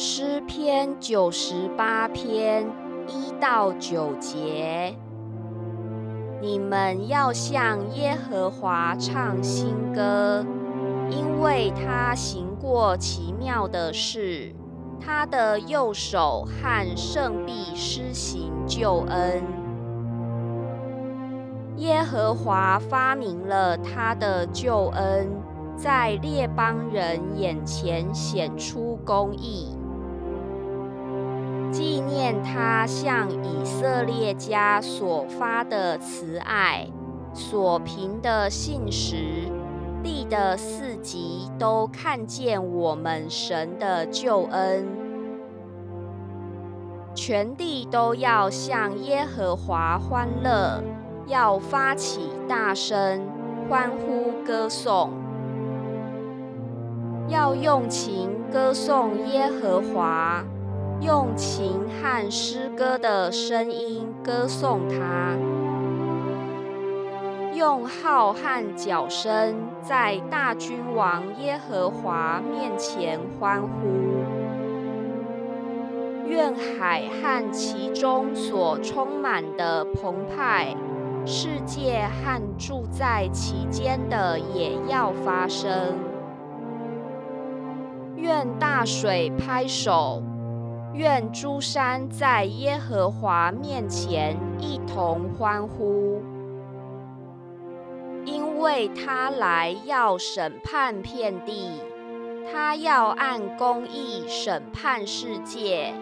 诗篇九十八篇一到九节，你们要向耶和华唱新歌，因为他行过奇妙的事，他的右手和圣臂施行救恩。耶和华发明了他的救恩。在列邦人眼前显出公义，他向以色列家所发的慈爱，所凭的信实，地的四极都看见我们神的救恩，全地都要向耶和华欢乐，要发起大声欢呼歌颂。要用琴歌颂耶和华，用琴和诗歌的声音歌颂他，用号和角声在大君王耶和华面前欢呼。愿海和其中所充满的澎湃，世界和住在其间的也要发声。愿大水拍手，愿诸山在耶和华面前一同欢呼，因为他来要审判遍地，他要按公义审判世界，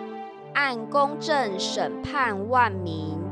按公正审判万民。